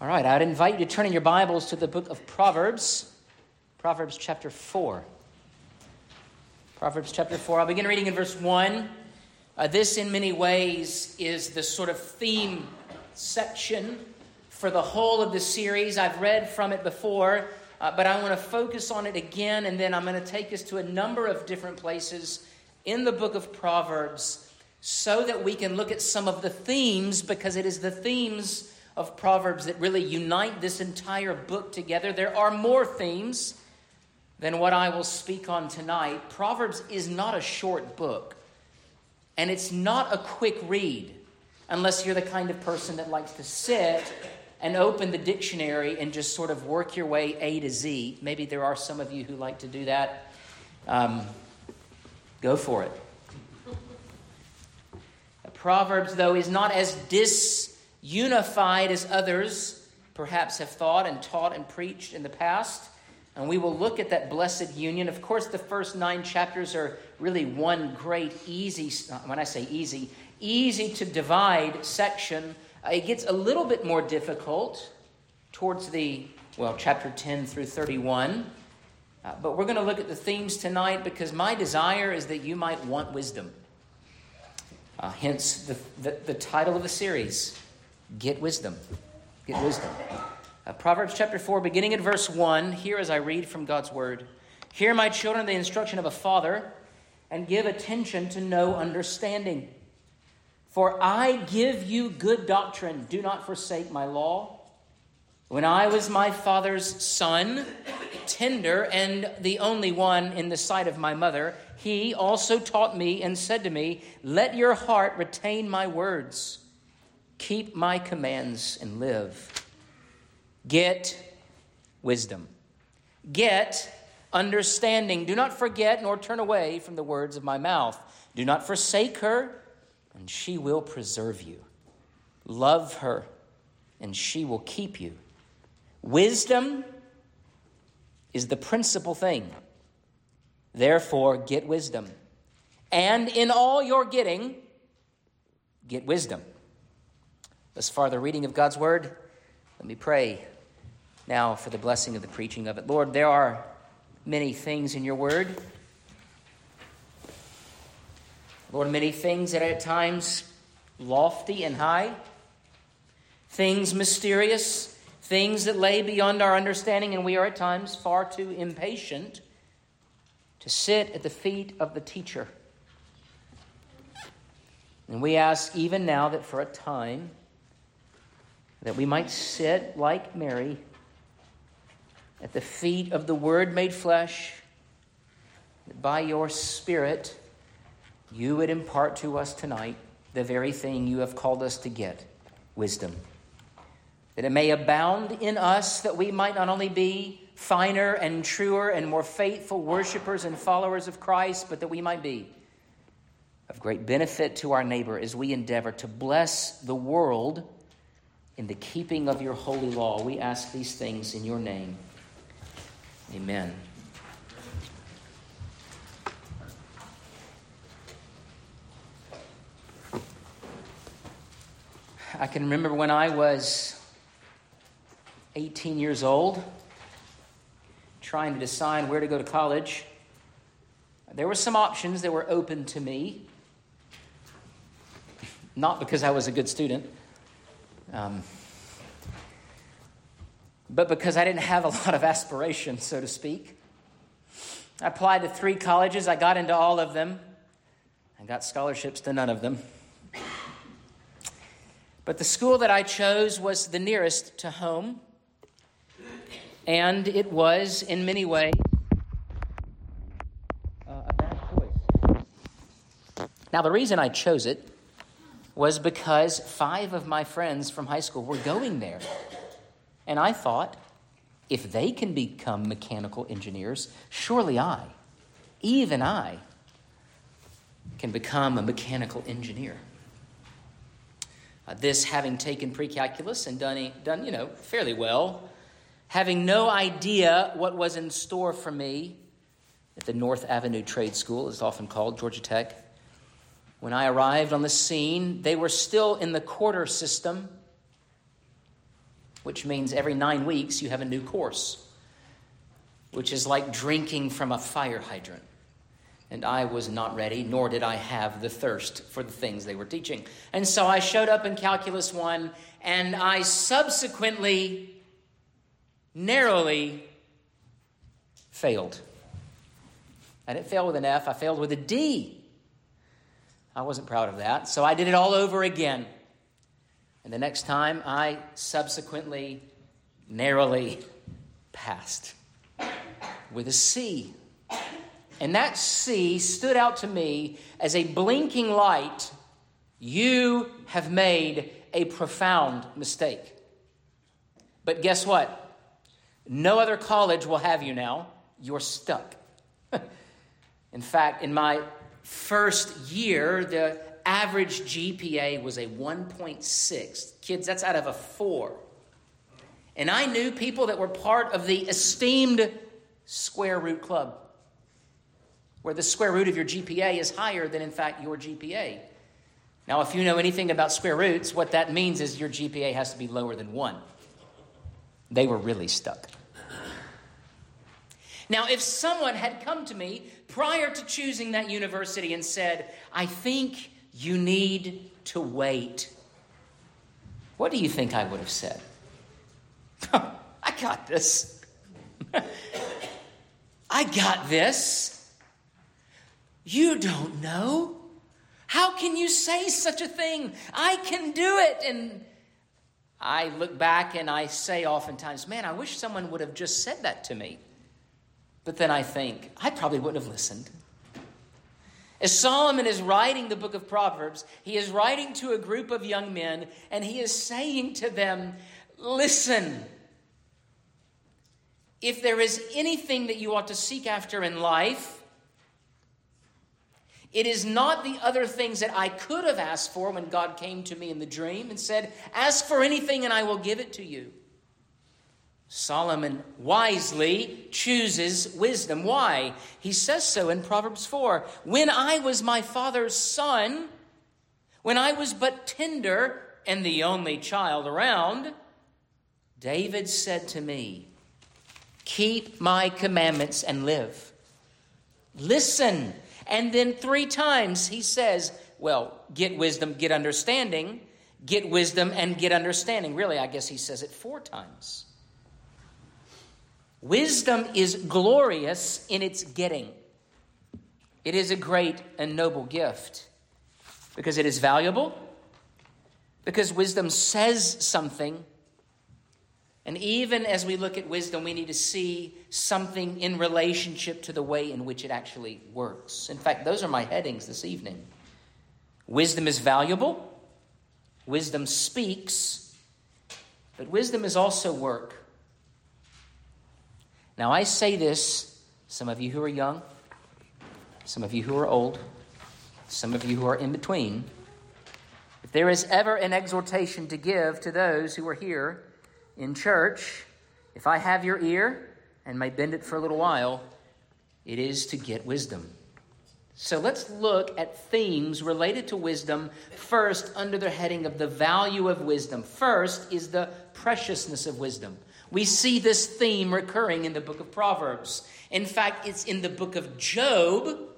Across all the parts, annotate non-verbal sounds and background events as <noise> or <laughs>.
All right, I'd invite you to turn in your Bibles to the book of Proverbs, Proverbs chapter 4. Proverbs chapter 4. I'll begin reading in verse 1. Uh, this, in many ways, is the sort of theme section for the whole of the series. I've read from it before, uh, but I want to focus on it again, and then I'm going to take us to a number of different places in the book of Proverbs so that we can look at some of the themes, because it is the themes of Proverbs that really unite this entire book together. There are more themes than what I will speak on tonight. Proverbs is not a short book, and it's not a quick read unless you're the kind of person that likes to sit and open the dictionary and just sort of work your way A to Z. Maybe there are some of you who like to do that. Um, go for it. Proverbs, though, is not as disunified as others perhaps have thought and taught and preached in the past. And we will look at that blessed union. Of course, the first nine chapters are really one great, easy, when I say easy, easy to divide section. Uh, it gets a little bit more difficult towards the, well, chapter 10 through 31. Uh, but we're going to look at the themes tonight because my desire is that you might want wisdom. Uh, hence the, the, the, title of the series Get Wisdom. Get Wisdom. Uh, Proverbs chapter 4, beginning at verse 1, here as I read from God's word Hear, my children, the instruction of a father, and give attention to know understanding. For I give you good doctrine. Do not forsake my law. When I was my father's son, tender and the only one in the sight of my mother, he also taught me and said to me, Let your heart retain my words, keep my commands, and live. Get wisdom. Get understanding. Do not forget nor turn away from the words of my mouth. Do not forsake her, and she will preserve you. Love her, and she will keep you. Wisdom is the principal thing. Therefore, get wisdom. And in all your getting, get wisdom. Thus far, the reading of God's word. Let me pray now for the blessing of the preaching of it. Lord, there are many things in your word. Lord, many things that are at times lofty and high, things mysterious, things that lay beyond our understanding, and we are at times far too impatient to sit at the feet of the teacher. And we ask even now that for a time that we might sit like Mary at the feet of the Word made flesh, that by your Spirit you would impart to us tonight the very thing you have called us to get wisdom. That it may abound in us, that we might not only be finer and truer and more faithful worshipers and followers of Christ, but that we might be of great benefit to our neighbor as we endeavor to bless the world in the keeping of your holy law. We ask these things in your name. Amen. I can remember when I was 18 years old trying to decide where to go to college, there were some options that were open to me. Not because I was a good student, um, but because I didn't have a lot of aspiration, so to speak. I applied to three colleges, I got into all of them, I got scholarships to none of them. But the school that I chose was the nearest to home and it was, in many ways, uh, a bad choice. Now, the reason I chose it was because five of my friends from high school were going there. And I thought, if they can become mechanical engineers, surely I, even I, can become a mechanical engineer. Uh, this having taken pre-calculus and done, done, you know, fairly well, having no idea what was in store for me at the North Avenue Trade School, as often called, Georgia Tech. When I arrived on the scene, they were still in the quarter system, which means every nine weeks you have a new course, which is like drinking from a fire hydrant. And I was not ready, nor did I have the thirst for the things they were teaching. And so I showed up in Calculus 1, and I subsequently narrowly failed. I didn't fail with an F, I failed with a D. I wasn't proud of that. So I did it all over again. And the next time, I subsequently narrowly passed with a C. And that C stood out to me as a blinking light. You have made a profound mistake. But guess what? No other college will have you now. You're stuck. <laughs> in fact, in my first year, the average GPA was a 1.6. Kids, that's out of a 4. And I knew people that were part of the esteemed square root club, where the square root of your GPA is higher than, in fact, your GPA. Now, if you know anything about square roots, what that means is your GPA has to be lower than 1. They were really stuck. Now, if someone had come to me prior to choosing that university and said, I think you need to wait, what do you think I would have said? I got this. <laughs> I got this. You don't know. How can you say such a thing? I can do it. And I look back and I say oftentimes, man, I wish someone would have just said that to me. But then I think, I probably wouldn't have listened. As Solomon is writing the book of Proverbs, he is writing to a group of young men and he is saying to them, Listen, if there is anything that you ought to seek after in life, it is not the other things that I could have asked for when God came to me in the dream and said, Ask for anything and I will give it to you. Solomon wisely chooses wisdom. Why? He says so in Proverbs 4. When I was my father's son, when I was but tender and the only child around, David said to me, Keep my commandments and live. Listen. And then three times he says, Well, get wisdom, get understanding, get wisdom, and get understanding. Really, I guess he says it four times. Wisdom is glorious in its getting. It is a great and noble gift because it is valuable, because wisdom says something. And even as we look at wisdom, we need to see something in relationship to the way in which it actually works. In fact, those are my headings this evening. Wisdom is valuable, wisdom speaks, but wisdom is also work. Now, I say this, some of you who are young, some of you who are old, some of you who are in between. If there is ever an exhortation to give to those who are here in church, if I have your ear and may bend it for a little while, it is to get wisdom. So let's look at themes related to wisdom first under the heading of the value of wisdom. First is the preciousness of wisdom. We see this theme recurring in the book of Proverbs. In fact, it's in the book of Job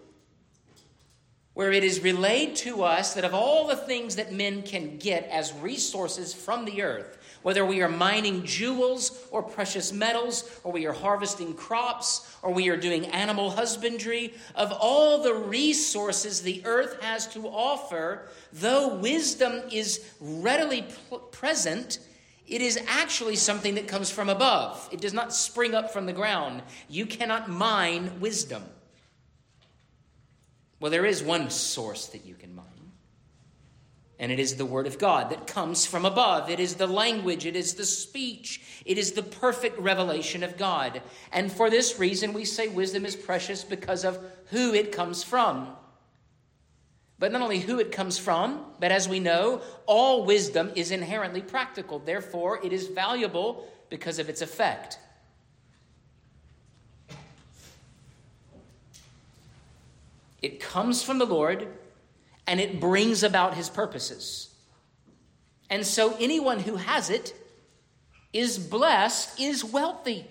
where it is relayed to us that of all the things that men can get as resources from the earth, whether we are mining jewels or precious metals, or we are harvesting crops, or we are doing animal husbandry, of all the resources the earth has to offer, though wisdom is readily present, it is actually something that comes from above. It does not spring up from the ground. You cannot mine wisdom. Well, there is one source that you can mine, and it is the Word of God that comes from above. It is the language, it is the speech, it is the perfect revelation of God. And for this reason, we say wisdom is precious because of who it comes from but not only who it comes from, but as we know, all wisdom is inherently practical. Therefore, it is valuable because of its effect. It comes from the Lord and it brings about his purposes. And so, anyone who has it is blessed is wealthy.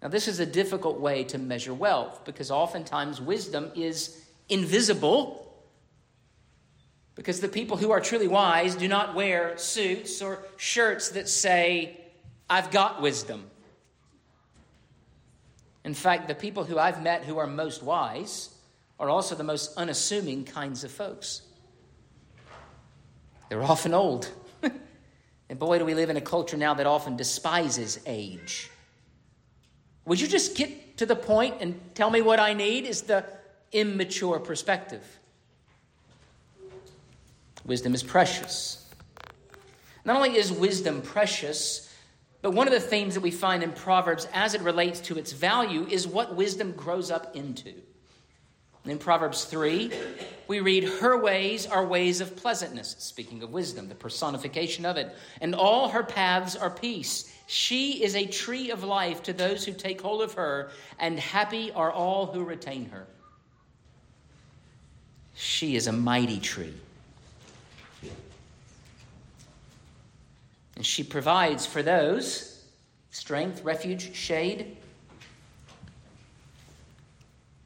Now, this is a difficult way to measure wealth because oftentimes wisdom is invisible. Because the people who are truly wise do not wear suits or shirts that say, I've got wisdom. In fact, the people who I've met who are most wise are also the most unassuming kinds of folks. They're often old. <laughs> and boy, do we live in a culture now that often despises age. Would you just get to the point and tell me what I need? Is the immature perspective. Wisdom is precious. Not only is wisdom precious, but one of the themes that we find in Proverbs as it relates to its value is what wisdom grows up into. In Proverbs 3, we read, Her ways are ways of pleasantness, speaking of wisdom, the personification of it, and all her paths are peace. She is a tree of life to those who take hold of her, and happy are all who retain her. She is a mighty tree. And she provides for those strength, refuge, shade.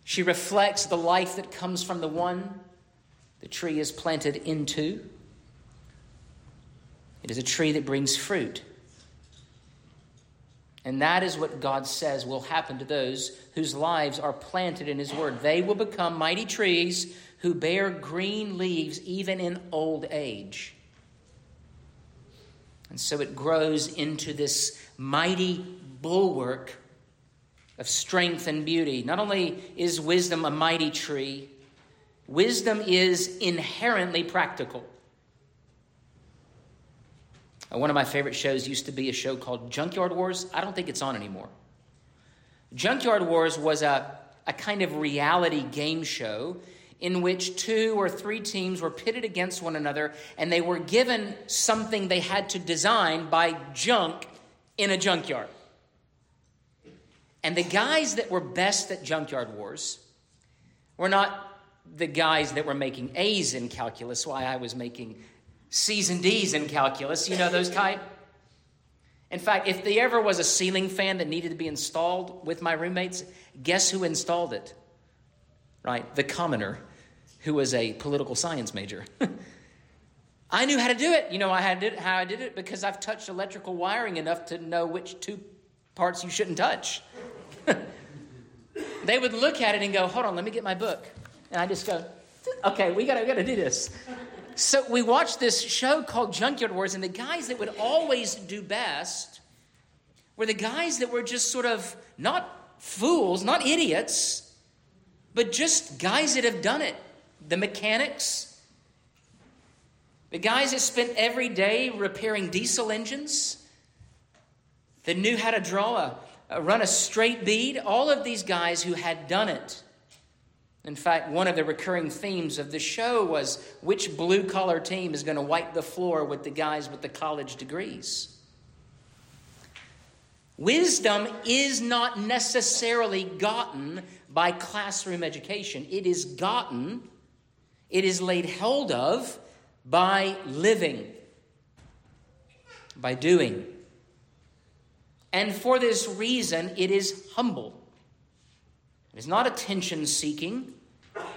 She reflects the life that comes from the one the tree is planted into. It is a tree that brings fruit. And that is what God says will happen to those whose lives are planted in His Word. They will become mighty trees who bear green leaves even in old age. And so it grows into this mighty bulwark of strength and beauty. Not only is wisdom a mighty tree, wisdom is inherently practical. Uh, one of my favorite shows used to be a show called Junkyard Wars. I don't think it's on anymore. Junkyard Wars was a, a kind of reality game show in which two or three teams were pitted against one another and they were given something they had to design by junk in a junkyard. And the guys that were best at junkyard wars were not the guys that were making A's in calculus, why I was making C's and D's in calculus, you know, those type. In fact, if there ever was a ceiling fan that needed to be installed with my roommates, guess who installed it? Right? The commoner who was a political science major. <laughs> I knew how to do it. You know I had it, how I did it because I've touched electrical wiring enough to know which two parts you shouldn't touch. <laughs> they would look at it and go, "Hold on, let me get my book," and I just go, "Okay, we gotta, we gotta do this." So we watched this show called Junkyard Wars, and the guys that would always do best were the guys that were just sort of not fools, not idiots, but just guys that have done it the mechanics, the guys that spent every day repairing diesel engines, that knew how to draw a, a run a straight bead, all of these guys who had done it. In fact, one of the recurring themes of the show was which blue collar team is going to wipe the floor with the guys with the college degrees. Wisdom is not necessarily gotten by classroom education, it is gotten it is laid hold of by living, by doing. And for this reason, it is humble. It is not attention seeking,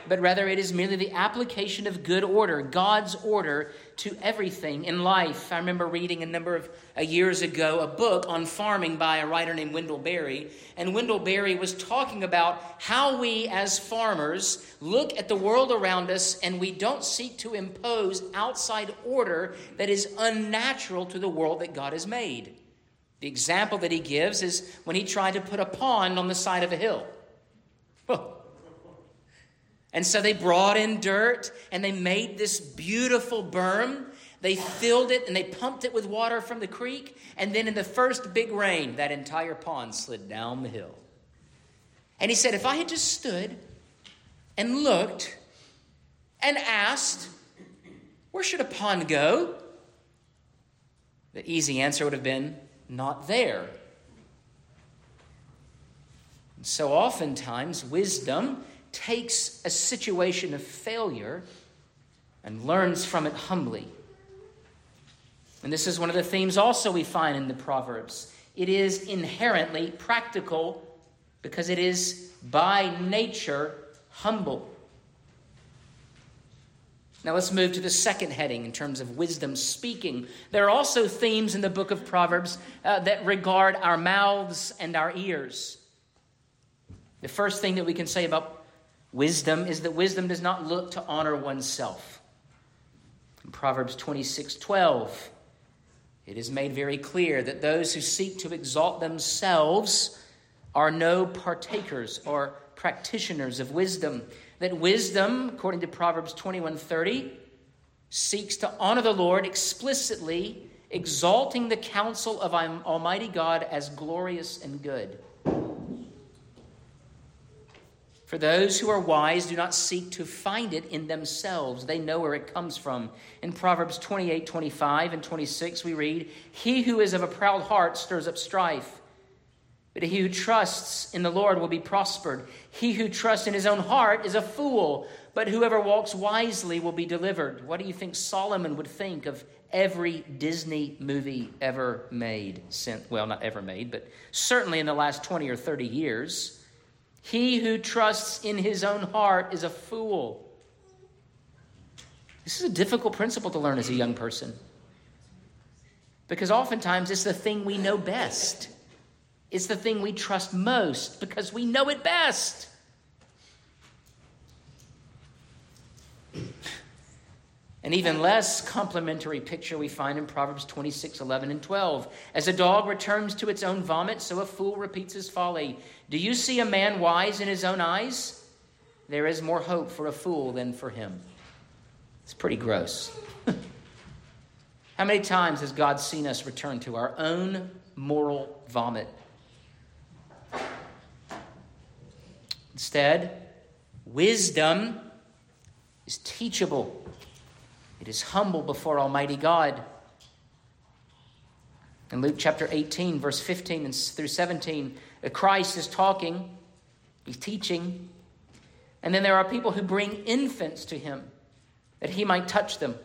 but rather it is merely the application of good order, God's order to everything in life. I remember reading a number of uh, years ago a book on farming by a writer named Wendell Berry, and Wendell Berry was talking about how we as farmers look at the world around us and we don't seek to impose outside order that is unnatural to the world that God has made. The example that he gives is when he tried to put a pond on the side of a hill. And so they brought in dirt and they made this beautiful berm. They filled it and they pumped it with water from the creek. And then in the first big rain, that entire pond slid down the hill. And he said, If I had just stood and looked and asked, Where should a pond go? The easy answer would have been, Not there. And so oftentimes, wisdom takes a situation of failure and learns from it humbly. And this is one of the themes also we find in the Proverbs. It is inherently practical because it is by nature humble. Now let's move to the second heading in terms of wisdom speaking. There are also themes in the book of Proverbs uh, that regard our mouths and our ears. The first thing that we can say about wisdom is that wisdom does not look to honor oneself. In Proverbs 26 12, it is made very clear that those who seek to exalt themselves are no partakers or practitioners of wisdom that wisdom, according to Proverbs 21:30, seeks to honor the Lord explicitly, exalting the counsel of Almighty God as glorious and good. For those who are wise do not seek to find it in themselves. They know where it comes from. In Proverbs 28, 25, and 26, we read, He who is of a proud heart stirs up strife but he who trusts in the Lord will be prospered. He who trusts in his own heart is a fool, but whoever walks wisely will be delivered. What do you think Solomon would think of every Disney movie ever made? Since, well, not ever made, but certainly in the last 20 or 30 years. He who trusts in his own heart is a fool. This is a difficult principle to learn as a young person because oftentimes it's the thing we know best. It's the thing we trust most because we know it best. An even less complimentary picture we find in Proverbs 26, 11, and 12. As a dog returns to its own vomit, so a fool repeats his folly. Do you see a man wise in his own eyes? There is more hope for a fool than for him. It's pretty gross. <laughs> How many times has God seen us return to our own moral vomit? Instead, wisdom is teachable, it is humble before Almighty God. In Luke chapter 18, verse 15 through 17, Christ is talking, he's teaching, and then there are people who bring infants to him that he might touch them.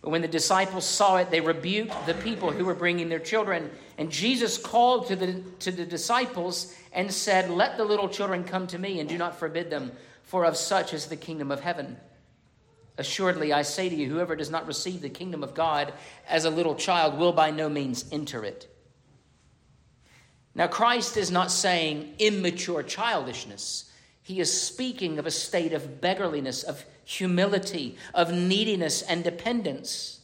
But when the disciples saw it, they rebuked the people who were bringing their children. And Jesus called to the, to the disciples and said, Let the little children come to me, and do not forbid them, for of such is the kingdom of heaven. Assuredly, I say to you, whoever does not receive the kingdom of God as a little child will by no means enter it. Now, Christ is not saying immature childishness. He is speaking of a state of beggarliness, of humility, of neediness and dependence.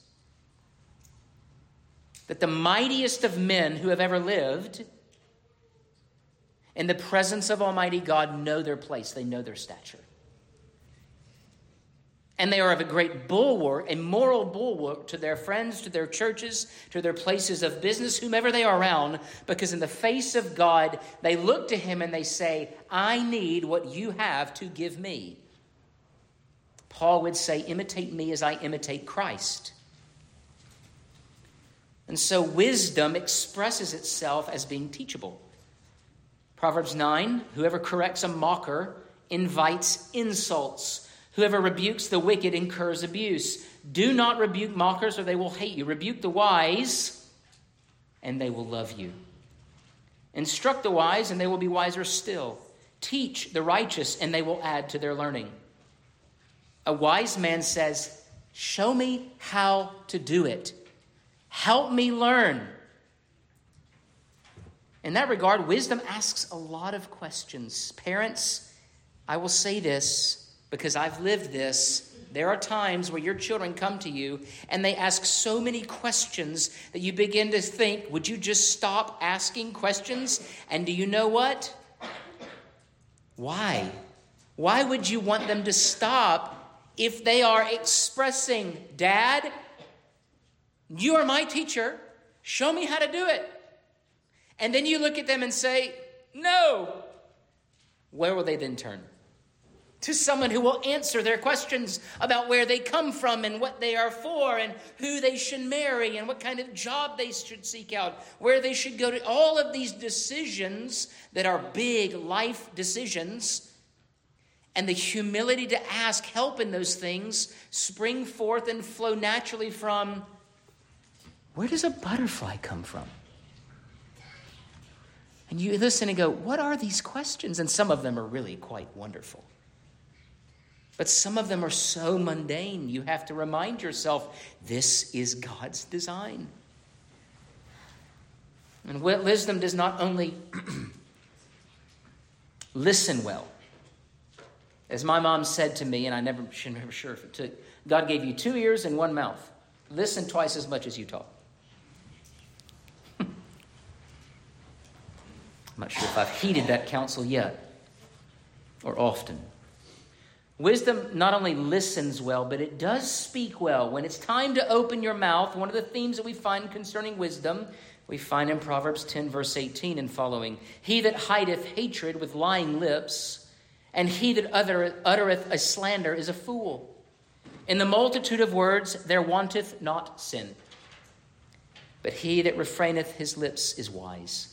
That the mightiest of men who have ever lived, in the presence of Almighty God, know their place, they know their stature. And they are of a great bulwark, a moral bulwark to their friends, to their churches, to their places of business, whomever they are around, because in the face of God, they look to Him and they say, I need what you have to give me. Paul would say, Imitate me as I imitate Christ. And so wisdom expresses itself as being teachable. Proverbs 9 Whoever corrects a mocker invites insults. Whoever rebukes the wicked incurs abuse. Do not rebuke mockers, or they will hate you. Rebuke the wise, and they will love you. Instruct the wise, and they will be wiser still. Teach the righteous, and they will add to their learning. A wise man says, Show me how to do it. Help me learn. In that regard, wisdom asks a lot of questions. Parents, I will say this because I've lived this. There are times where your children come to you and they ask so many questions that you begin to think, would you just stop asking questions? And do you know what? Why? Why would you want them to stop if they are expressing, Dad, you are my teacher, show me how to do it. And then you look at them and say, No. Where will they then turn? To someone who will answer their questions about where they come from and what they are for and who they should marry and what kind of job they should seek out, where they should go to. All of these decisions that are big life decisions and the humility to ask help in those things spring forth and flow naturally from Where does a butterfly come from? And you listen and go, What are these questions? And some of them are really quite wonderful. But some of them are so mundane, you have to remind yourself this is God's design. And wisdom does not only <clears throat> listen well. As my mom said to me, and I never should never sure if it took, God gave you two ears and one mouth. Listen twice as much as you talk. <laughs> I'm not sure if I've heeded that counsel yet or often. Wisdom not only listens well, but it does speak well. When it's time to open your mouth, one of the themes that we find concerning wisdom, we find in Proverbs 10, verse 18 and following He that hideth hatred with lying lips, and he that uttereth a slander is a fool. In the multitude of words there wanteth not sin, but he that refraineth his lips is wise.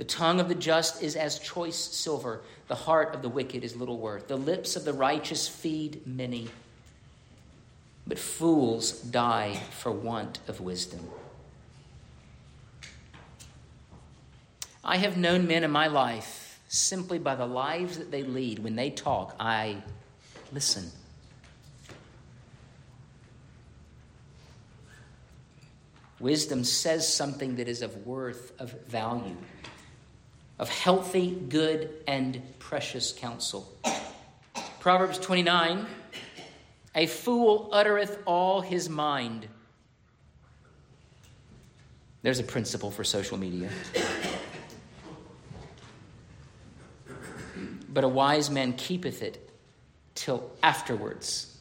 The tongue of the just is as choice silver, the heart of the wicked is little worth. The lips of the righteous feed many, but fools die for want of wisdom. I have known men in my life simply by the lives that they lead. When they talk, I listen. Wisdom says something that is of worth, of value of healthy, good, and precious counsel. Proverbs 29 A fool uttereth all his mind. There's a principle for social media. But a wise man keepeth it till afterwards.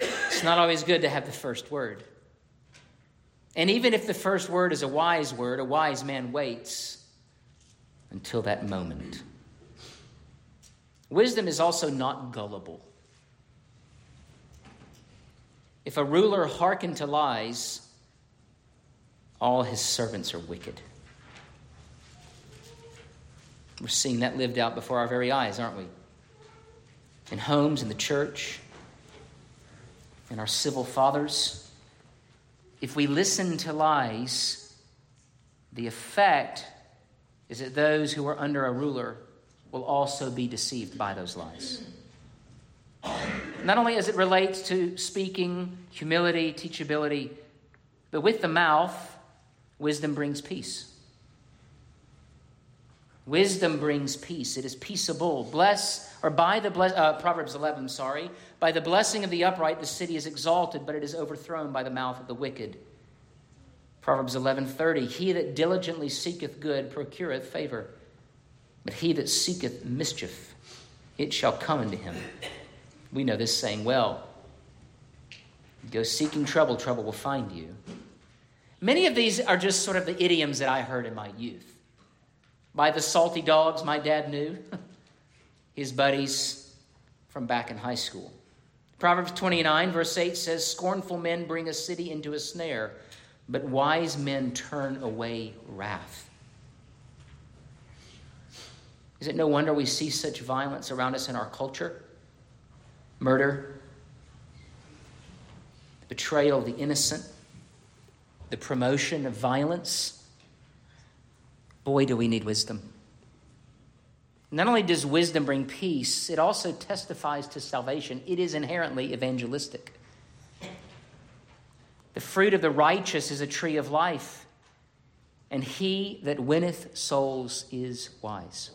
It's not always good to have the first word. And even if the first word is a wise word, a wise man waits until that moment. Wisdom is also not gullible. If a ruler hearken to lies, all his servants are wicked. We're seeing that lived out before our very eyes, aren't we? In homes, in the church, in our civil fathers if we listen to lies, the effect is that those who are under a ruler will also be deceived by those lies. Not only as it relates to speaking, humility, teachability, but with the mouth, wisdom brings peace. Wisdom brings peace. It is peaceable. Bless, or by the bless, uh, Proverbs 11, sorry. By the blessing of the upright, the city is exalted, but it is overthrown by the mouth of the wicked. Proverbs 11:30 He that diligently seeketh good procureth favor, but he that seeketh mischief, it shall come unto him. We know this saying well. go seeking trouble, trouble will find you. Many of these are just sort of the idioms that I heard in my youth by the salty dogs my dad knew, <laughs> his buddies from back in high school. Proverbs 29, verse 8 says, Scornful men bring a city into a snare, but wise men turn away wrath. Is it no wonder we see such violence around us in our culture? Murder, betrayal of the innocent, the promotion of violence. Boy, do we need wisdom. Not only does wisdom bring peace, it also testifies to salvation. It is inherently evangelistic. The fruit of the righteous is a tree of life, and he that winneth souls is wise.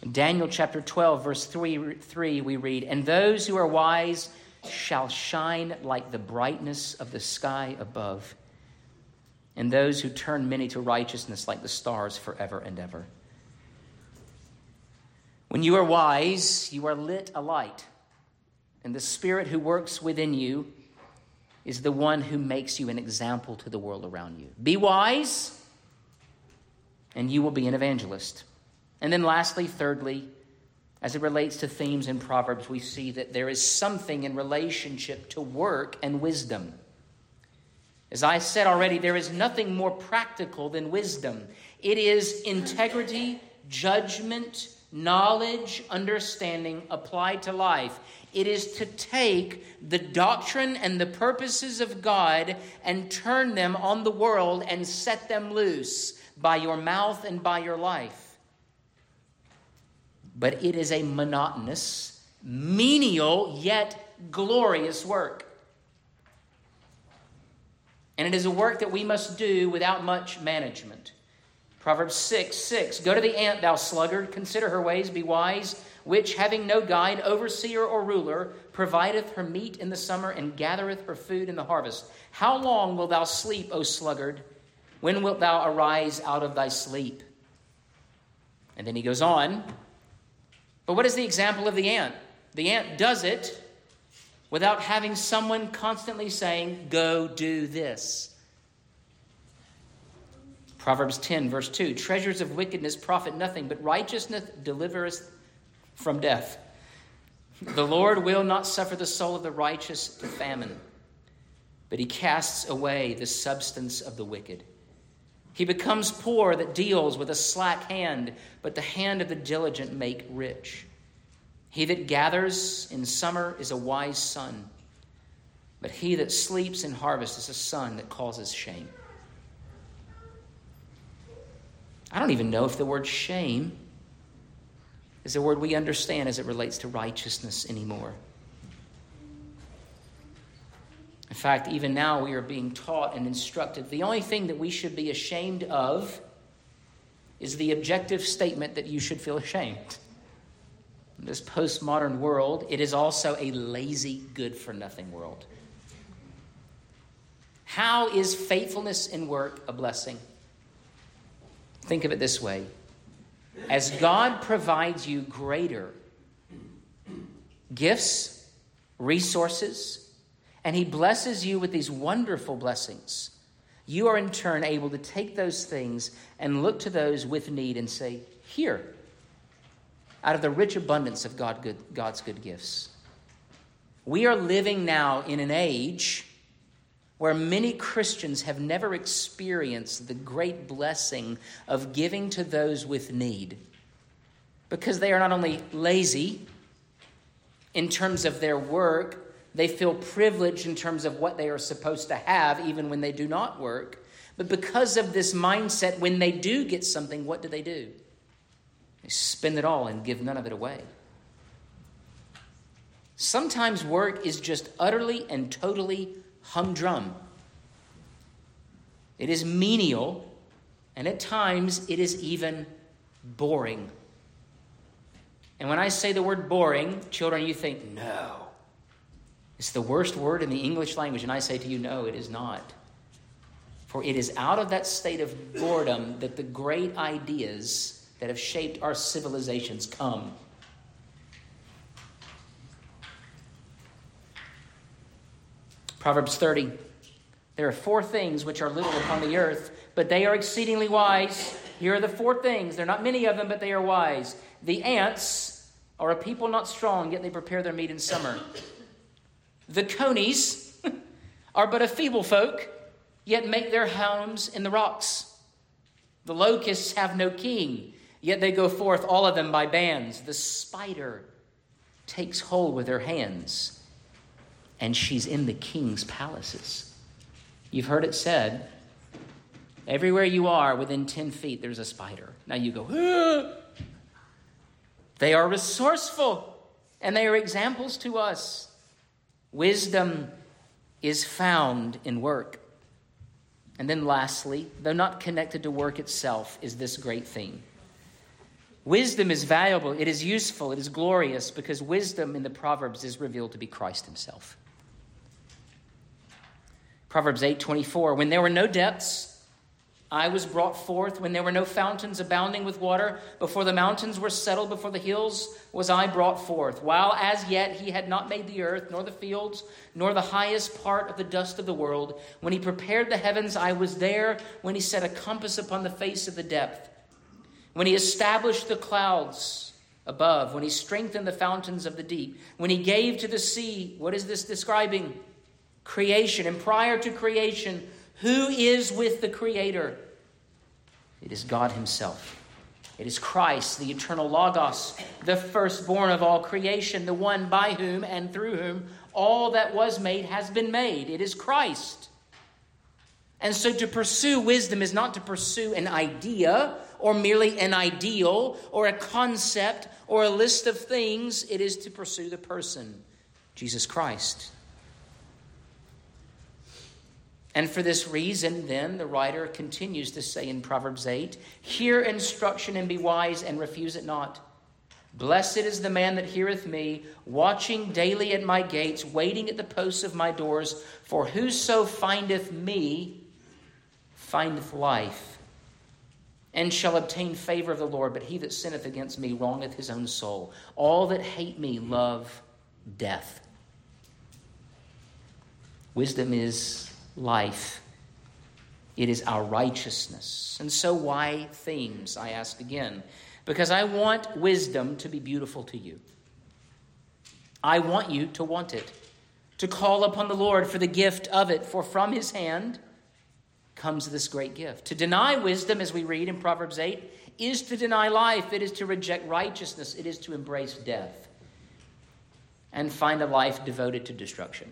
In Daniel chapter 12, verse 3, 3, we read, And those who are wise shall shine like the brightness of the sky above and those who turn many to righteousness like the stars forever and ever. When you are wise, you are lit a light, and the Spirit who works within you is the one who makes you an example to the world around you. Be wise, and you will be an evangelist. And then, lastly, thirdly, as it relates to themes in Proverbs, we see that there is something in relationship to work and wisdom. As I said already, there is nothing more practical than wisdom. It is integrity, judgment, knowledge, understanding applied to life. It is to take the doctrine and the purposes of God and turn them on the world and set them loose by your mouth and by your life. But it is a monotonous, menial, yet glorious work. And it is a work that we must do without much management. Proverbs 6 6 Go to the ant, thou sluggard, consider her ways, be wise, which, having no guide, overseer, or ruler, provideth her meat in the summer and gathereth her food in the harvest. How long wilt thou sleep, O sluggard? When wilt thou arise out of thy sleep? And then he goes on. But what is the example of the ant? The ant does it without having someone constantly saying, Go do this. Proverbs 10, verse 2 Treasures of wickedness profit nothing, but righteousness delivereth from death. The Lord will not suffer the soul of the righteous to famine, but he casts away the substance of the wicked. He becomes poor that deals with a slack hand, but the hand of the diligent make rich. He that gathers in summer is a wise son, but he that sleeps in harvest is a son that causes shame. I don't even know if the word shame is a word we understand as it relates to righteousness anymore. In fact, even now we are being taught and instructed the only thing that we should be ashamed of is the objective statement that you should feel ashamed. This postmodern world, it is also a lazy, good for nothing world. How is faithfulness in work a blessing? Think of it this way as God provides you greater gifts, resources, and He blesses you with these wonderful blessings, you are in turn able to take those things and look to those with need and say, Here, out of the rich abundance of God good, God's good gifts. We are living now in an age where many Christians have never experienced the great blessing of giving to those with need because they are not only lazy in terms of their work, they feel privileged in terms of what they are supposed to have, even when they do not work. But because of this mindset, when they do get something, what do they do? Spend it all and give none of it away. Sometimes work is just utterly and totally humdrum. It is menial, and at times it is even boring. And when I say the word boring, children, you think, no. It's the worst word in the English language, and I say to you, no, it is not. For it is out of that state of boredom that the great ideas that have shaped our civilizations come. Proverbs 30. There are four things which are little upon the earth, but they are exceedingly wise. Here are the four things. There are not many of them, but they are wise. The ants are a people not strong, yet they prepare their meat in summer. The conies <laughs> are but a feeble folk, yet make their homes in the rocks. The locusts have no king, yet they go forth, all of them by bands. The spider takes hold with her hands and she's in the king's palaces. You've heard it said, everywhere you are within 10 feet, there's a spider. Now you go, ah! <gasps> they are resourceful and they are examples to us. Wisdom is found in work. And then, lastly, though not connected to work itself, is this great theme. Wisdom is valuable, it is useful, it is glorious because wisdom in the Proverbs is revealed to be Christ Himself. Proverbs 8:24 When there were no depths I was brought forth. When there were no fountains abounding with water before the mountains were settled before the hills was I brought forth. While as yet he had not made the earth nor the fields nor the highest part of the dust of the world when he prepared the heavens I was there. When he set a compass upon the face of the depth when he established the clouds above when he strengthened the fountains of the deep when he gave to the sea what is this describing creation. And prior to creation, who is with the Creator? It is God Himself. It is Christ, the eternal Logos, the firstborn of all creation, the one by whom and through whom all that was made has been made. It is Christ. And so to pursue wisdom is not to pursue an idea or merely an ideal or a concept or a list of things, it is to pursue the person, Jesus Christ. And for this reason, then, the writer continues to say in Proverbs 8 Hear instruction and be wise, and refuse it not. Blessed is the man that heareth me, watching daily at my gates, waiting at the posts of my doors. For whoso findeth me findeth life, and shall obtain favor of the Lord. But he that sinneth against me wrongeth his own soul. All that hate me love death. Wisdom is life. It is our righteousness. And so, why themes? I ask again. Because I want wisdom to be beautiful to you. I want you to want it, to call upon the Lord for the gift of it, for from his hand comes this great gift. To deny wisdom, as we read in Proverbs 8, is to deny life, it is to reject righteousness, it is to embrace death, and find a life devoted to destruction.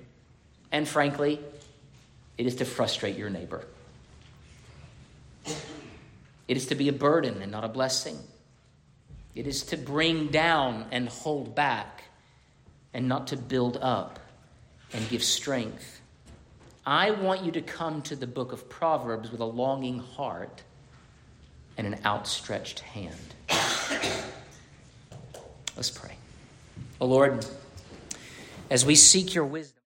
And frankly, it is to frustrate your neighbor. It is to be a burden and not a blessing. It is to bring down and hold back and not to build up and give strength. I want you to come to the book of Proverbs with a longing heart and an outstretched hand. Let's pray. Oh Lord, as we seek your wisdom,